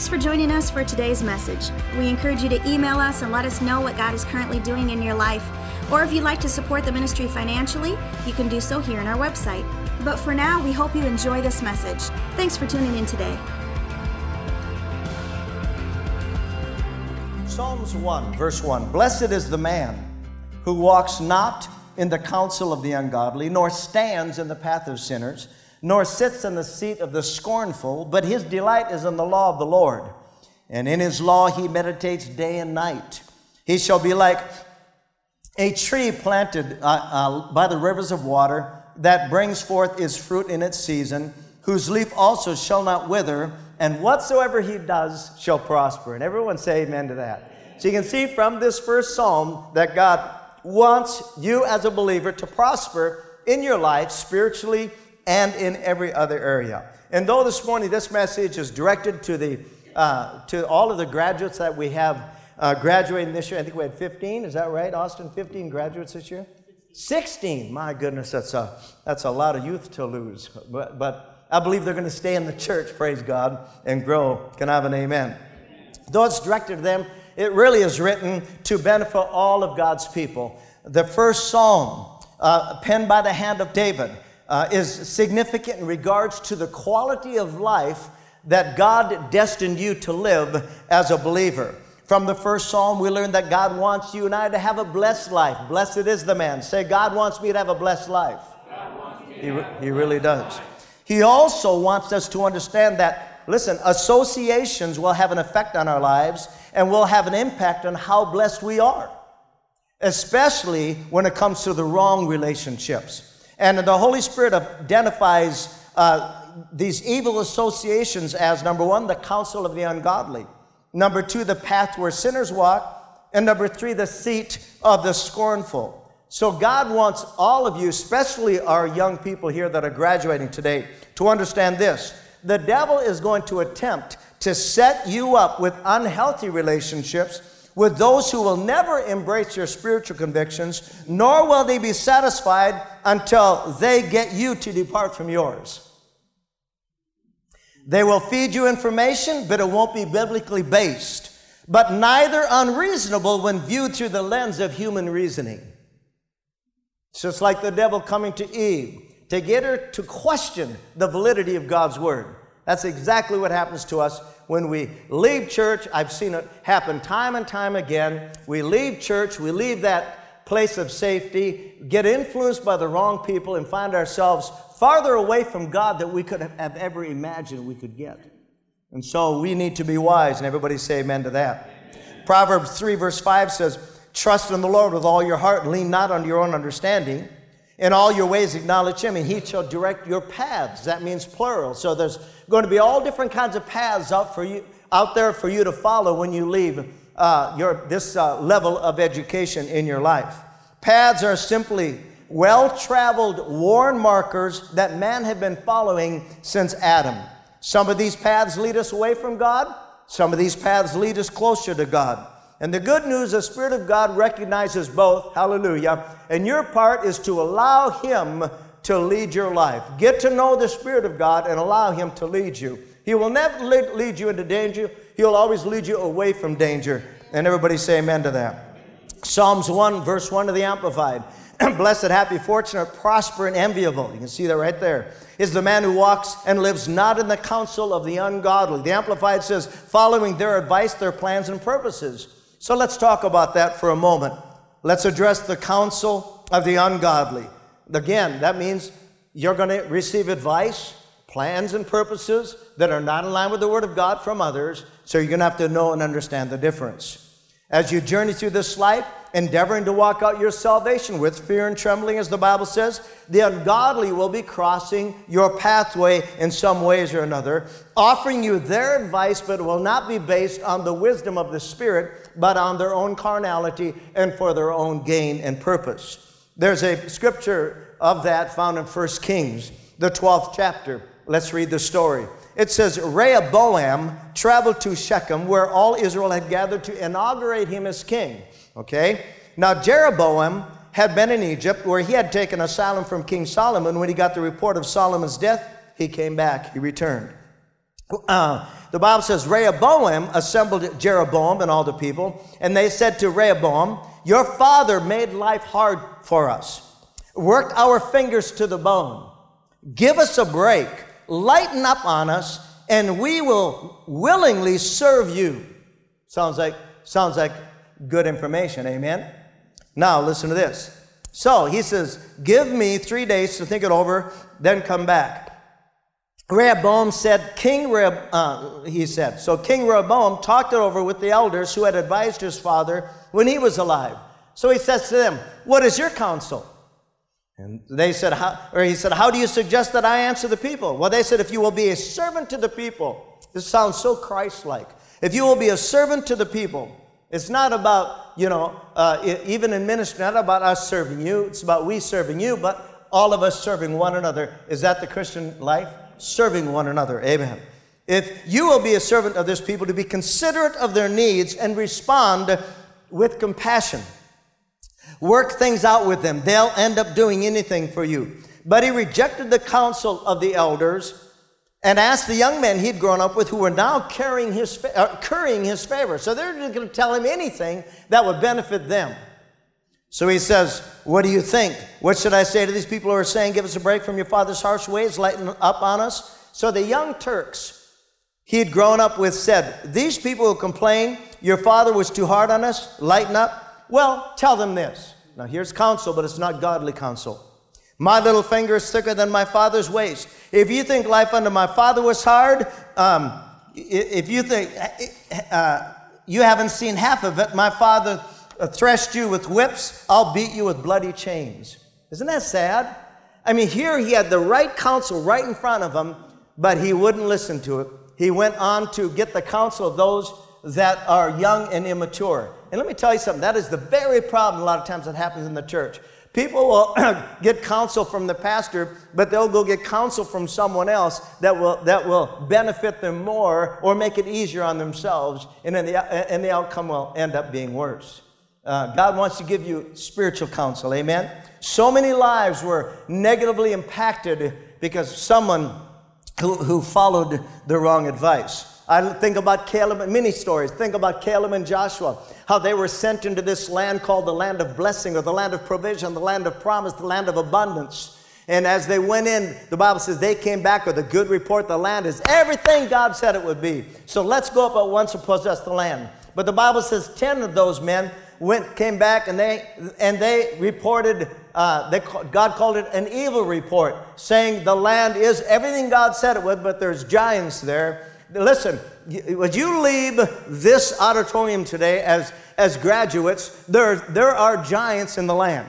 Thanks for joining us for today's message. We encourage you to email us and let us know what God is currently doing in your life. Or if you'd like to support the ministry financially, you can do so here on our website. But for now, we hope you enjoy this message. Thanks for tuning in today. Psalms 1, verse 1 Blessed is the man who walks not in the counsel of the ungodly, nor stands in the path of sinners nor sits in the seat of the scornful, but his delight is in the law of the Lord. And in his law he meditates day and night. He shall be like a tree planted uh, uh, by the rivers of water that brings forth its fruit in its season, whose leaf also shall not wither, and whatsoever he does shall prosper. And everyone say amen to that. So you can see from this first psalm that God wants you as a believer to prosper in your life spiritually and in every other area. And though this morning this message is directed to, the, uh, to all of the graduates that we have uh, graduating this year, I think we had 15, is that right, Austin? 15 graduates this year? 16. My goodness, that's a, that's a lot of youth to lose. But, but I believe they're going to stay in the church, praise God, and grow. Can I have an amen? Though it's directed to them, it really is written to benefit all of God's people. The first psalm, uh, penned by the hand of David, uh, is significant in regards to the quality of life that God destined you to live as a believer. From the first psalm, we learned that God wants you and I to have a blessed life. Blessed is the man. Say, God wants me to have a blessed life. He, he really does. He also wants us to understand that, listen, associations will have an effect on our lives and will have an impact on how blessed we are, especially when it comes to the wrong relationships. And the Holy Spirit identifies uh, these evil associations as number one, the counsel of the ungodly, number two, the path where sinners walk, and number three, the seat of the scornful. So God wants all of you, especially our young people here that are graduating today, to understand this. The devil is going to attempt to set you up with unhealthy relationships with those who will never embrace your spiritual convictions, nor will they be satisfied until they get you to depart from yours. They will feed you information, but it won't be biblically based, but neither unreasonable when viewed through the lens of human reasoning. It's just like the devil coming to Eve to get her to question the validity of God's word. That's exactly what happens to us when we leave church. I've seen it happen time and time again. We leave church, we leave that place of safety, get influenced by the wrong people, and find ourselves farther away from God than we could have ever imagined we could get. And so we need to be wise, and everybody say amen to that. Amen. Proverbs 3, verse 5 says, Trust in the Lord with all your heart, and lean not on your own understanding. In all your ways acknowledge him, and he shall direct your paths. That means plural. So there's going to be all different kinds of paths out for you, out there for you to follow when you leave uh, your, this uh, level of education in your life. Paths are simply well traveled, worn markers that man had been following since Adam. Some of these paths lead us away from God, some of these paths lead us closer to God. And the good news, the Spirit of God recognizes both. Hallelujah. And your part is to allow Him to lead your life. Get to know the Spirit of God and allow Him to lead you. He will never lead you into danger, He'll always lead you away from danger. And everybody say amen to that. Psalms 1, verse 1 of the Amplified. Blessed, happy, fortunate, prosper, and enviable. You can see that right there. Is the man who walks and lives not in the counsel of the ungodly. The Amplified says, following their advice, their plans, and purposes. So let's talk about that for a moment. Let's address the counsel of the ungodly. Again, that means you're going to receive advice, plans, and purposes that are not in line with the Word of God from others, so you're going to have to know and understand the difference. As you journey through this life, endeavoring to walk out your salvation with fear and trembling, as the Bible says, the ungodly will be crossing your pathway in some ways or another, offering you their advice, but will not be based on the wisdom of the Spirit, but on their own carnality and for their own gain and purpose. There's a scripture of that found in 1 Kings, the 12th chapter. Let's read the story. It says, Rehoboam traveled to Shechem, where all Israel had gathered to inaugurate him as king. Okay? Now, Jeroboam had been in Egypt where he had taken asylum from King Solomon. When he got the report of Solomon's death, he came back, he returned. Uh, the Bible says Rehoboam assembled Jeroboam and all the people, and they said to Rehoboam, Your father made life hard for us, worked our fingers to the bone. Give us a break, lighten up on us, and we will willingly serve you. Sounds like, sounds like good information, amen? Now, listen to this. So he says, Give me three days to think it over, then come back. Rehoboam said, King Rehoboam, uh, he said, so King Rehoboam talked it over with the elders who had advised his father when he was alive. So he says to them, What is your counsel? And they said, how, or he said, How do you suggest that I answer the people? Well, they said, If you will be a servant to the people. This sounds so Christ like. If you will be a servant to the people, it's not about, you know, uh, even in ministry, not about us serving you, it's about we serving you, but all of us serving one another. Is that the Christian life? Serving one another. Amen. If you will be a servant of this people, to be considerate of their needs and respond with compassion. Work things out with them. They'll end up doing anything for you. But he rejected the counsel of the elders and asked the young men he'd grown up with who were now carrying his, uh, currying his favor. So they're going to tell him anything that would benefit them. So he says, What do you think? What should I say to these people who are saying, Give us a break from your father's harsh ways, lighten up on us? So the young Turks he had grown up with said, These people who complain, your father was too hard on us, lighten up. Well, tell them this. Now here's counsel, but it's not godly counsel. My little finger is thicker than my father's waist. If you think life under my father was hard, um, if you think uh, you haven't seen half of it, my father Uh, threshed you with whips, I'll beat you with bloody chains. Isn't that sad? I mean, here he had the right counsel right in front of him, but he wouldn't listen to it. He went on to get the counsel of those that are young and immature. And let me tell you something that is the very problem a lot of times that happens in the church. People will get counsel from the pastor, but they'll go get counsel from someone else that will, that will benefit them more or make it easier on themselves, and then the, and the outcome will end up being worse. Uh, God wants to give you spiritual counsel, amen? So many lives were negatively impacted because someone who, who followed the wrong advice. I think about Caleb, many stories. Think about Caleb and Joshua, how they were sent into this land called the land of blessing or the land of provision, the land of promise, the land of abundance. And as they went in, the Bible says they came back with a good report. The land is everything God said it would be. So let's go up at once and possess the land. But the Bible says 10 of those men went, came back and they, and they reported, uh, they, God called it an evil report, saying the land is everything God said it would, but there's giants there listen, would you leave this auditorium today as, as graduates? There, there are giants in the land,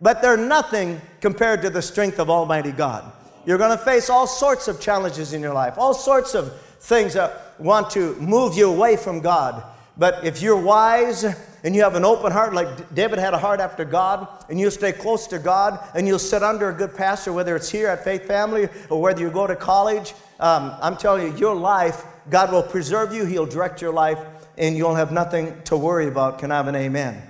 but they're nothing compared to the strength of Almighty God. You're going to face all sorts of challenges in your life, all sorts of things that want to move you away from God. But if you're wise and you have an open heart, like David had a heart after God, and you'll stay close to God, and you'll sit under a good pastor, whether it's here at Faith Family or whether you go to college, um, I'm telling you, your life, God will preserve you, He'll direct your life, and you'll have nothing to worry about. Can I have an amen?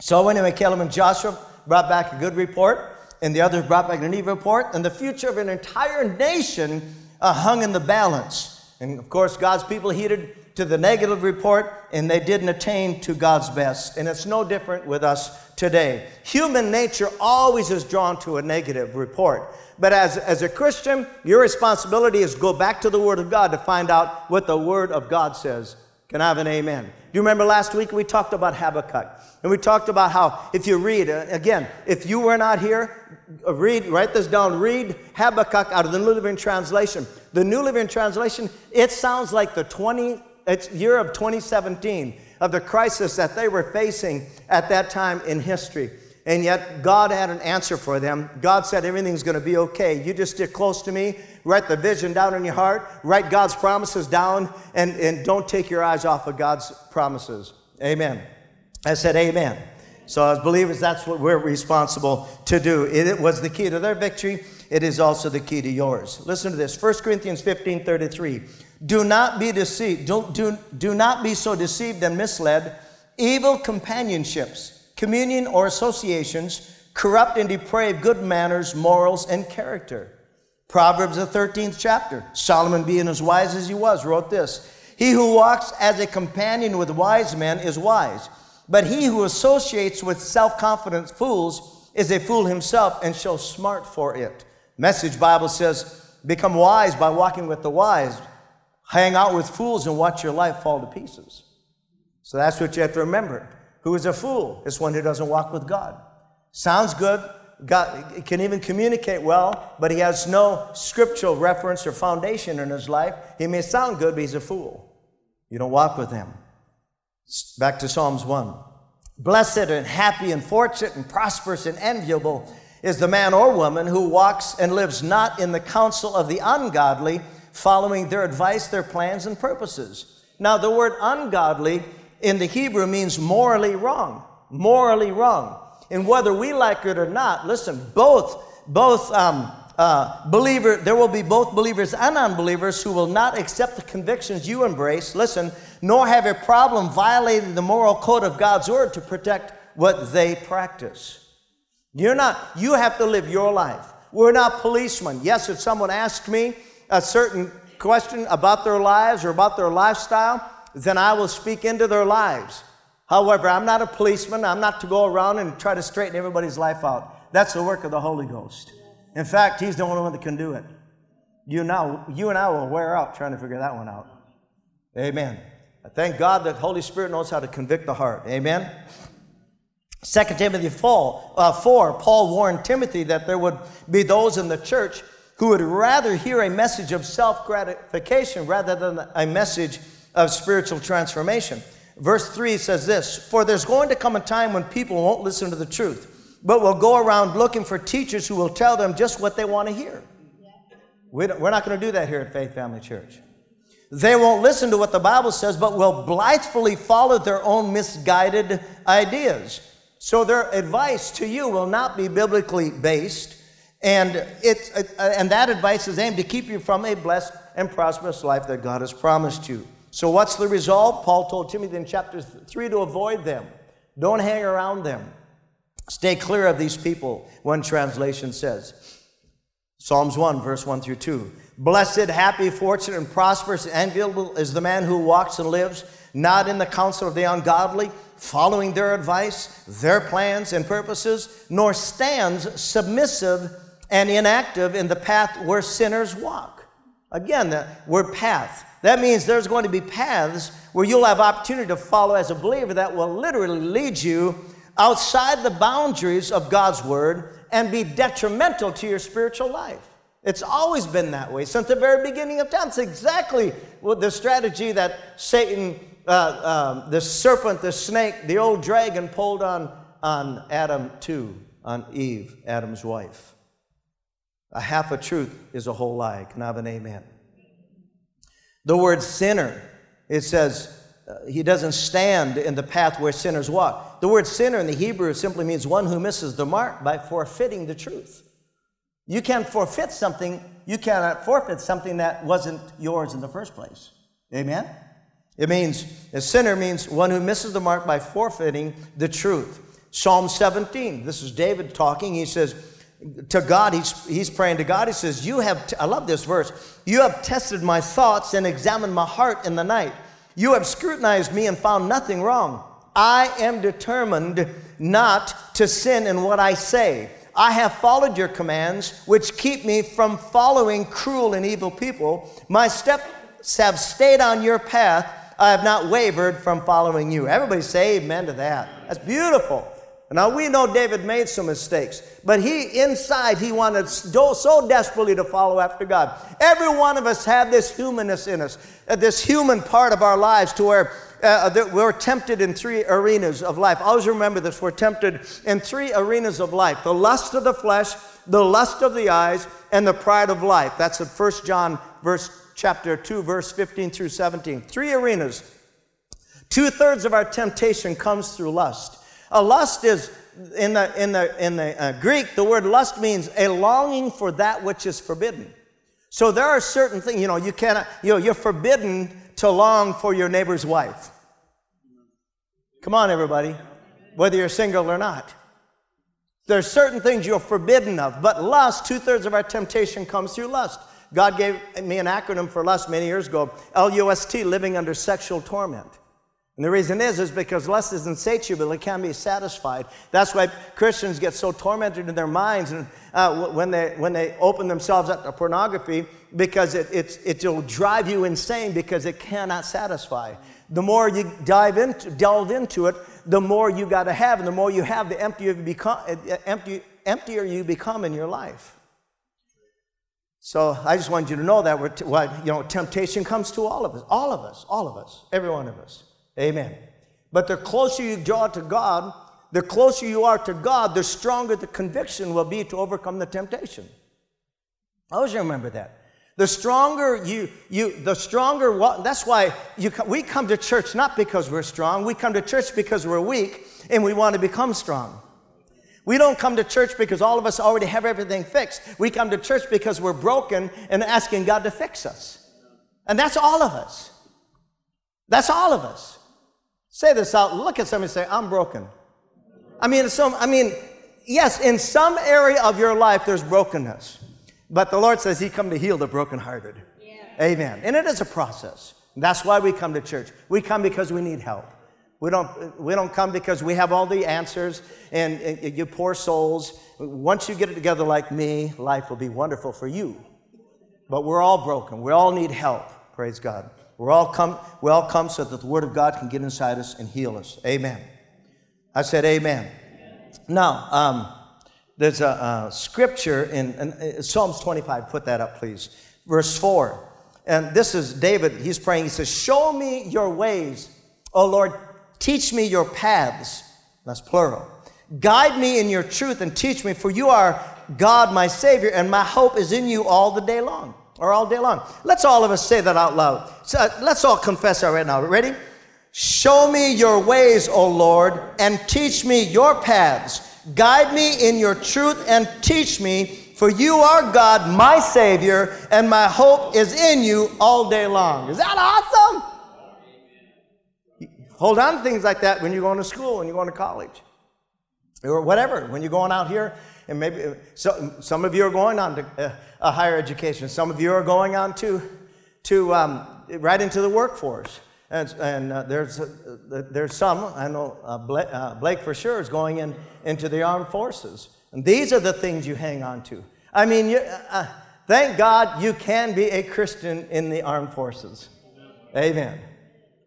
So, anyway, Caleb and Joshua brought back a good report, and the others brought back an evil report, and the future of an entire nation uh, hung in the balance. And of course, God's people heeded to the negative report and they didn't attain to God's best. And it's no different with us today. Human nature always is drawn to a negative report. But as, as a Christian, your responsibility is go back to the Word of God to find out what the Word of God says. Can I have an amen? Do you remember last week we talked about Habakkuk? And we talked about how if you read, uh, again, if you were not here, uh, read, write this down, read Habakkuk out of the New Living Translation. The New Living Translation, it sounds like the 20 it's year of 2017 of the crisis that they were facing at that time in history. And yet, God had an answer for them. God said, Everything's going to be okay. You just stick close to me, write the vision down in your heart, write God's promises down, and, and don't take your eyes off of God's promises. Amen. I said, Amen. So, as believers, that's what we're responsible to do. It was the key to their victory. It is also the key to yours. Listen to this 1 Corinthians 15 33. Do not be deceived. Don't, do, do not be so deceived and misled. Evil companionships, communion or associations, corrupt and deprave good manners, morals, and character. Proverbs, the 13th chapter. Solomon, being as wise as he was, wrote this He who walks as a companion with wise men is wise, but he who associates with self confident fools is a fool himself and shall smart for it. Message Bible says, Become wise by walking with the wise. Hang out with fools and watch your life fall to pieces. So that's what you have to remember. Who is a fool? It's one who doesn't walk with God. Sounds good, God can even communicate well, but he has no scriptural reference or foundation in his life. He may sound good, but he's a fool. You don't walk with him. Back to Psalms 1. Blessed and happy and fortunate and prosperous and enviable is the man or woman who walks and lives not in the counsel of the ungodly, following their advice, their plans, and purposes. Now, the word ungodly in the Hebrew means morally wrong. Morally wrong. And whether we like it or not, listen, both, both um, uh, believer, there will be both believers and unbelievers who will not accept the convictions you embrace, listen, nor have a problem violating the moral code of God's word to protect what they practice. You're not, you have to live your life. We're not policemen. Yes, if someone asked me a certain question about their lives or about their lifestyle, then I will speak into their lives. However, I'm not a policeman. I'm not to go around and try to straighten everybody's life out. That's the work of the Holy Ghost. In fact, He's the only one that can do it. You, now, you and I will wear out trying to figure that one out. Amen. I thank God that Holy Spirit knows how to convict the heart. Amen. 2 Timothy 4, uh, 4, Paul warned Timothy that there would be those in the church who would rather hear a message of self gratification rather than a message of spiritual transformation. Verse 3 says this For there's going to come a time when people won't listen to the truth, but will go around looking for teachers who will tell them just what they want to hear. We're not going to do that here at Faith Family Church. They won't listen to what the Bible says, but will blithely follow their own misguided ideas. So their advice to you will not be biblically based, and, it, uh, and that advice is aimed to keep you from a blessed and prosperous life that God has promised you. So, what's the result? Paul told Timothy in chapter 3 to avoid them. Don't hang around them. Stay clear of these people, one translation says. Psalms 1, verse 1 through 2. Blessed, happy, fortunate, and prosperous, and enviable is the man who walks and lives not in the counsel of the ungodly, following their advice, their plans and purposes, nor stands submissive and inactive in the path where sinners walk. Again, the word path. That means there's going to be paths where you'll have opportunity to follow as a believer that will literally lead you outside the boundaries of God's word and be detrimental to your spiritual life. It's always been that way since the very beginning of time. It's exactly the strategy that Satan, uh, um, the serpent, the snake, the old dragon pulled on, on Adam too, on Eve, Adam's wife. A half a truth is a whole lie. Can I have an amen? The word sinner, it says, uh, he doesn't stand in the path where sinners walk. The word sinner in the Hebrew simply means one who misses the mark by forfeiting the truth. You can't forfeit something, you cannot forfeit something that wasn't yours in the first place. Amen? It means, a sinner means one who misses the mark by forfeiting the truth. Psalm 17, this is David talking. He says, to God, he's, he's praying to God. He says, You have, t- I love this verse, you have tested my thoughts and examined my heart in the night. You have scrutinized me and found nothing wrong. I am determined not to sin in what I say. I have followed your commands, which keep me from following cruel and evil people. My steps have stayed on your path. I have not wavered from following you. Everybody say amen to that. That's beautiful. Now we know David made some mistakes, but he inside he wanted so desperately to follow after God. Every one of us have this humanness in us, uh, this human part of our lives to where uh, uh we're tempted in three arenas of life. Always remember this: we're tempted in three arenas of life: the lust of the flesh, the lust of the eyes, and the pride of life. That's in 1 John verse chapter 2, verse 15 through 17. Three arenas. Two thirds of our temptation comes through lust. A lust is, in the, in the, in the uh, Greek, the word lust means a longing for that which is forbidden. So there are certain things, you know, you cannot, you know, you're forbidden to long for your neighbor's wife. Come on, everybody, whether you're single or not. There are certain things you're forbidden of, but lust, two thirds of our temptation comes through lust. God gave me an acronym for lust many years ago L U S T, living under sexual torment. And the reason is, is because lust is insatiable. It can't be satisfied. That's why Christians get so tormented in their minds and, uh, when, they, when they open themselves up to pornography because it, it's, it'll drive you insane because it cannot satisfy. The more you dive into, delve into it, the more you got to have. And the more you have, the emptier you become, uh, empty, emptier you become in your life. So I just wanted you to know that we're t- you know, temptation comes to all of us, all of us, all of us, every one of us. Amen. But the closer you draw to God, the closer you are to God, the stronger the conviction will be to overcome the temptation. I always remember that. The stronger you, you the stronger, that's why you, we come to church not because we're strong. We come to church because we're weak and we want to become strong. We don't come to church because all of us already have everything fixed. We come to church because we're broken and asking God to fix us. And that's all of us. That's all of us. Say this out. Look at somebody and say, I'm broken. I mean, some, I mean, yes, in some area of your life there's brokenness. But the Lord says He come to heal the brokenhearted. Yeah. Amen. And it is a process. That's why we come to church. We come because we need help. We don't, we don't come because we have all the answers and, and you poor souls. Once you get it together like me, life will be wonderful for you. But we're all broken. We all need help. Praise God. We're all come, we all come so that the Word of God can get inside us and heal us. Amen. I said, Amen. amen. Now, um, there's a, a scripture in, in, Psalms 25. Put that up, please. Verse 4. And this is David. He's praying. He says, Show me your ways, O Lord. Teach me your paths. That's plural. Guide me in your truth and teach me, for you are God, my Savior, and my hope is in you all the day long or all day long. Let's all of us say that out loud. So, uh, let's all confess that right now. Ready? Show me your ways, O Lord, and teach me your paths. Guide me in your truth and teach me, for you are God, my Savior, and my hope is in you all day long. Is that awesome? Hold on to things like that when you're going to school, when you're going to college, or whatever, when you're going out here and maybe so, some of you are going on to uh, a higher education. Some of you are going on to, to um, right into the workforce. And, and uh, there's, uh, there's some, I know uh, Blake, uh, Blake, for sure is going in, into the armed forces. And these are the things you hang on to. I mean, you, uh, thank God you can be a Christian in the armed forces. Amen.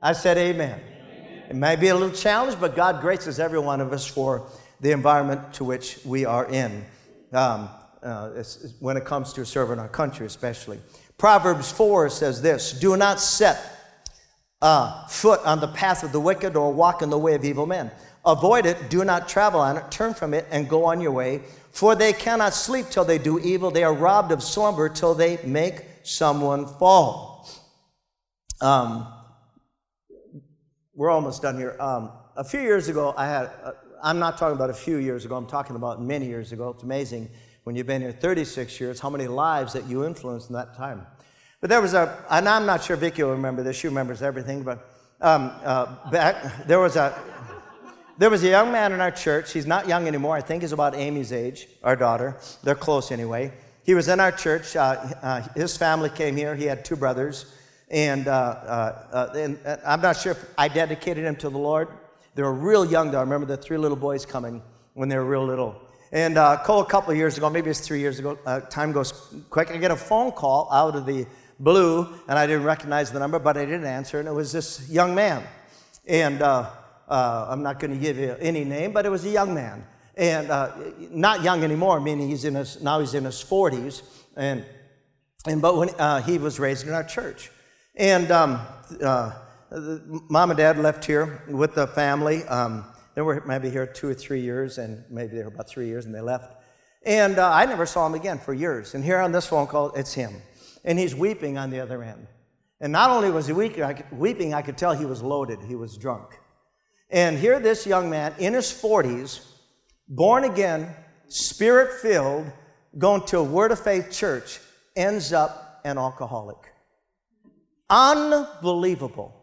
I said amen. amen. It may be a little challenge, but God graces every one of us for the environment to which we are in um, uh, when it comes to serving our country, especially. Proverbs 4 says this Do not set uh, foot on the path of the wicked or walk in the way of evil men. Avoid it, do not travel on it, turn from it, and go on your way. For they cannot sleep till they do evil. They are robbed of slumber till they make someone fall. Um, we're almost done here. Um, a few years ago, I had, uh, I'm not talking about a few years ago, I'm talking about many years ago. It's amazing when you've been here 36 years how many lives that you influenced in that time. But there was a, and I'm not sure Vicky will remember this, she remembers everything, but um, uh, back, there was a, there was a young man in our church. He's not young anymore. I think he's about Amy's age, our daughter. They're close anyway. He was in our church. Uh, uh, his family came here. He had two brothers. And, uh, uh, uh and I'm not sure if I dedicated him to the Lord. They were real young, though. I remember the three little boys coming when they were real little. And uh, a couple of years ago, maybe it's three years ago, uh, time goes quick. I get a phone call out of the blue, and I didn't recognize the number, but I didn't answer, and it was this young man. And uh, uh I'm not going to give you any name, but it was a young man. And uh, not young anymore, meaning he's in his, now he's in his 40s. And, and but when uh, he was raised in our church. And um, mom and dad left here with the family. Um, they were maybe here two or three years, and maybe they were about three years, and they left. And uh, I never saw him again for years. And here on this phone call, it's him. And he's weeping on the other end. And not only was he weeping, I could, weeping, I could tell he was loaded, he was drunk. And here, this young man in his 40s, born again, spirit filled, going to a Word of Faith church, ends up an alcoholic. Unbelievable.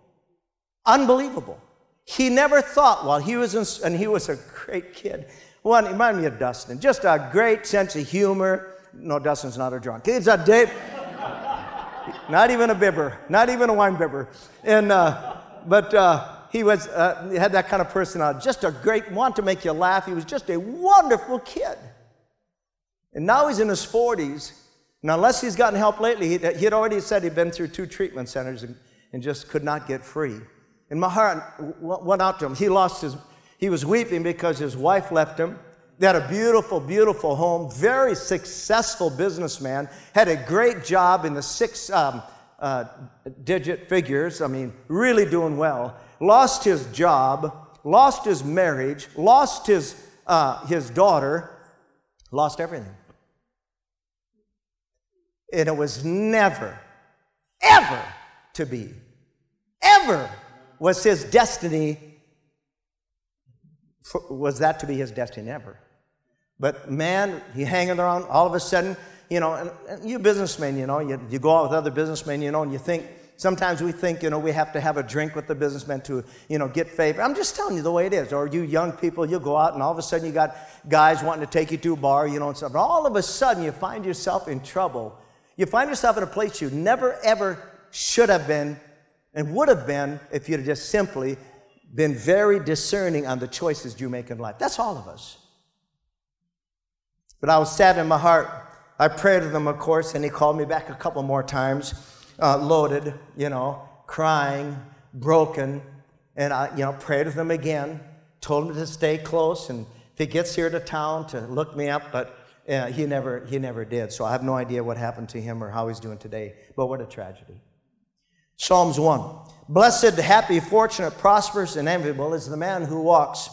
Unbelievable. He never thought while he was in, and he was a great kid. One, reminded me of Dustin. Just a great sense of humor. No, Dustin's not a drunk. He's a Dave. not even a bibber. Not even a wine bibber. And, uh, but uh, he was, uh, had that kind of personality. Just a great, want to make you laugh. He was just a wonderful kid. And now he's in his 40s. And unless he's gotten help lately, he, he had already said he'd been through two treatment centers and, and just could not get free. And my heart went out to him. He lost his, he was weeping because his wife left him. They had a beautiful, beautiful home, very successful businessman, had a great job in the six um, uh, digit figures, I mean, really doing well. Lost his job, lost his marriage, lost his, uh, his daughter, lost everything. And it was never, ever to be, ever was his destiny, was that to be his destiny ever. But man, he hanging around, all of a sudden, you know, and, and you businessmen, you know, you, you go out with other businessmen, you know, and you think, sometimes we think, you know, we have to have a drink with the businessmen to, you know, get favor. I'm just telling you the way it is. Or you young people, you go out and all of a sudden you got guys wanting to take you to a bar, you know, and stuff. And all of a sudden you find yourself in trouble. You find yourself in a place you never ever should have been and would have been if you'd just simply been very discerning on the choices you make in life. That's all of us. But I was sad in my heart. I prayed to him, of course, and he called me back a couple more times, uh, loaded, you know, crying, broken. And I, you know, prayed with him again, told him to stay close, and if he gets here to town, to look me up. But uh, he never, he never did. So I have no idea what happened to him or how he's doing today. But what a tragedy. Psalms 1. Blessed, happy, fortunate, prosperous, and enviable is the man who walks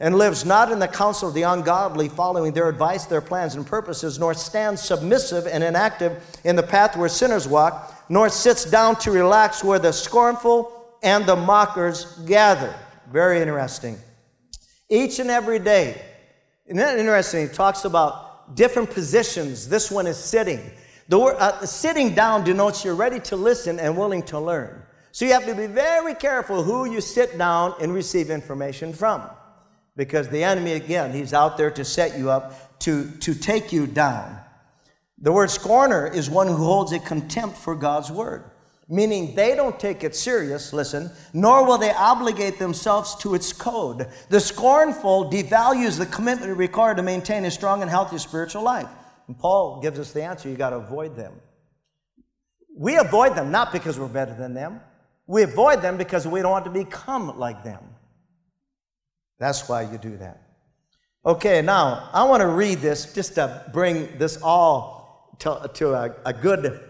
and lives not in the counsel of the ungodly, following their advice, their plans, and purposes, nor stands submissive and inactive in the path where sinners walk, nor sits down to relax where the scornful and the mockers gather. Very interesting. Each and every day, isn't that interesting? He talks about different positions. This one is sitting. The word, uh, sitting down denotes you're ready to listen and willing to learn. So you have to be very careful who you sit down and receive information from because the enemy, again, he's out there to set you up, to, to take you down. The word scorner is one who holds a contempt for God's word, meaning they don't take it serious, listen, nor will they obligate themselves to its code. The scornful devalues the commitment required to maintain a strong and healthy spiritual life. And Paul gives us the answer you got to avoid them. We avoid them not because we're better than them, we avoid them because we don't want to become like them. That's why you do that. Okay, now I want to read this just to bring this all to, to a, a good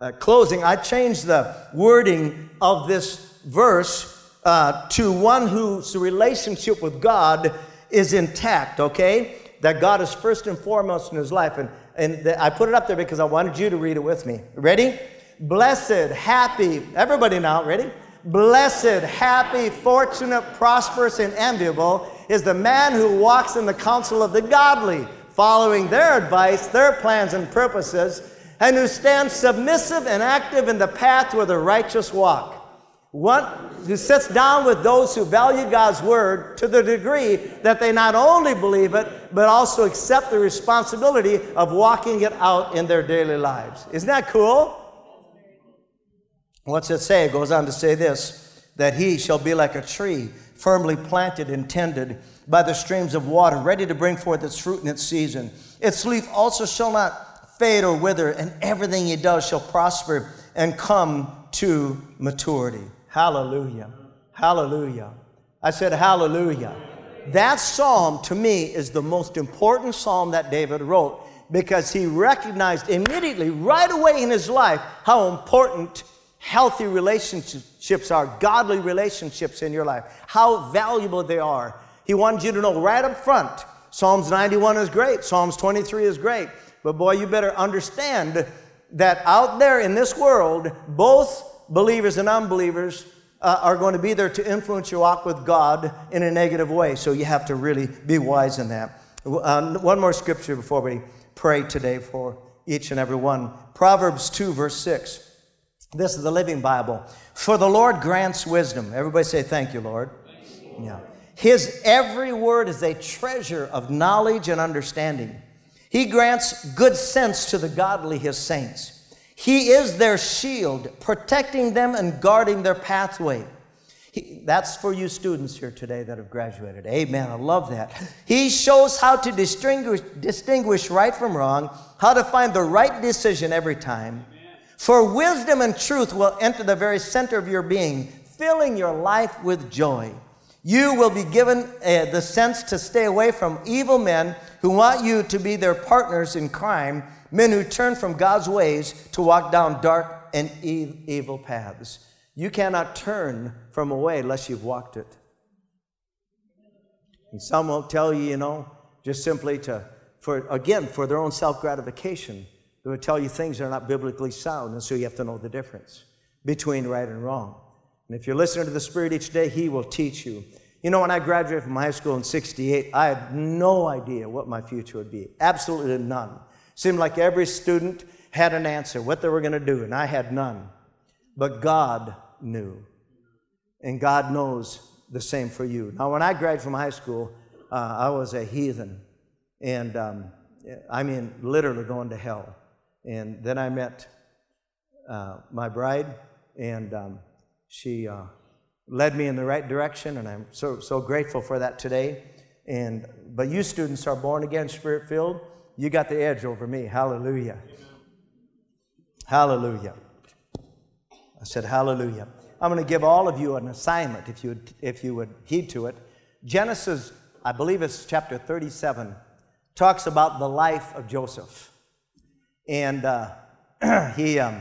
uh, closing. I changed the wording of this verse uh, to one whose relationship with God is intact, okay? That God is first and foremost in his life. And, and I put it up there because I wanted you to read it with me. Ready? Blessed, happy, everybody now, ready? Blessed, happy, fortunate, prosperous, and enviable is the man who walks in the counsel of the godly, following their advice, their plans, and purposes, and who stands submissive and active in the path where the righteous walk. One who sits down with those who value God's word to the degree that they not only believe it, but also accept the responsibility of walking it out in their daily lives. Isn't that cool? What's it say? It goes on to say this that he shall be like a tree firmly planted and tended by the streams of water, ready to bring forth its fruit in its season. Its leaf also shall not fade or wither, and everything he does shall prosper and come to maturity. Hallelujah. Hallelujah. I said, Hallelujah. That psalm to me is the most important psalm that David wrote because he recognized immediately, right away in his life, how important healthy relationships are, godly relationships in your life, how valuable they are. He wanted you to know right up front. Psalms 91 is great, Psalms 23 is great, but boy, you better understand that out there in this world, both believers and unbelievers uh, are going to be there to influence your walk with God in a negative way. So you have to really be wise in that. Uh, one more scripture before we pray today for each and every one Proverbs 2, verse 6. This is the Living Bible. For the Lord grants wisdom. Everybody say, Thank you, Lord. Thank you. Yeah. His every word is a treasure of knowledge and understanding. He grants good sense to the godly, his saints. He is their shield, protecting them and guarding their pathway. He, that's for you students here today that have graduated. Amen. I love that. He shows how to distinguish, distinguish right from wrong, how to find the right decision every time. For wisdom and truth will enter the very center of your being, filling your life with joy. You will be given uh, the sense to stay away from evil men who want you to be their partners in crime, men who turn from God's ways to walk down dark and evil paths. You cannot turn from a way unless you've walked it. And some will tell you, you know, just simply to, for again, for their own self gratification, they will tell you things that are not biblically sound, and so you have to know the difference between right and wrong. And if you're listening to the Spirit each day, He will teach you. You know, when I graduated from high school in 68, I had no idea what my future would be. Absolutely none. Seemed like every student had an answer, what they were going to do, and I had none. But God knew. And God knows the same for you. Now, when I graduated from high school, uh, I was a heathen. And um, I mean, literally going to hell. And then I met uh, my bride, and um, she uh, led me in the right direction, and I'm so, so grateful for that today. And, but you students are born again, spirit filled. You got the edge over me. Hallelujah. Hallelujah. I said, Hallelujah. I'm going to give all of you an assignment if you would, if you would heed to it. Genesis, I believe it's chapter 37, talks about the life of Joseph. And uh, he, um,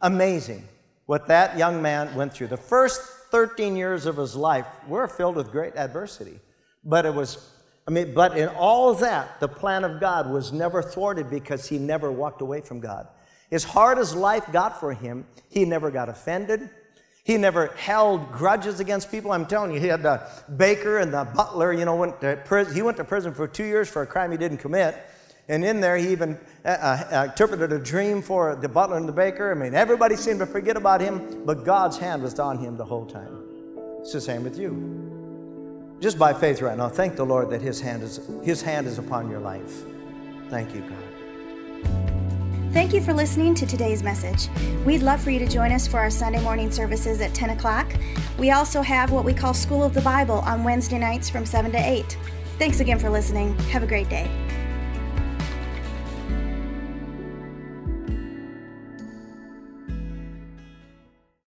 amazing what that young man went through. The first 13 years of his life were filled with great adversity. But it was, I mean, but in all that, the plan of God was never thwarted because he never walked away from God. As hard as life got for him, he never got offended. He never held grudges against people. I'm telling you, he had the baker and the butler, you know, went to prison. He went to prison for two years for a crime he didn't commit. And in there, he even uh, uh, interpreted a dream for the butler and the baker. I mean, everybody seemed to forget about him, but God's hand was on him the whole time. It's the same with you. Just by faith right now, thank the Lord that His hand is, His hand is upon your life. Thank you, God. Thank you for listening to today's message. We'd love for you to join us for our Sunday morning services at 10 o'clock. We also have what we call School of the Bible on Wednesday nights from 7 to 8. Thanks again for listening. Have a great day.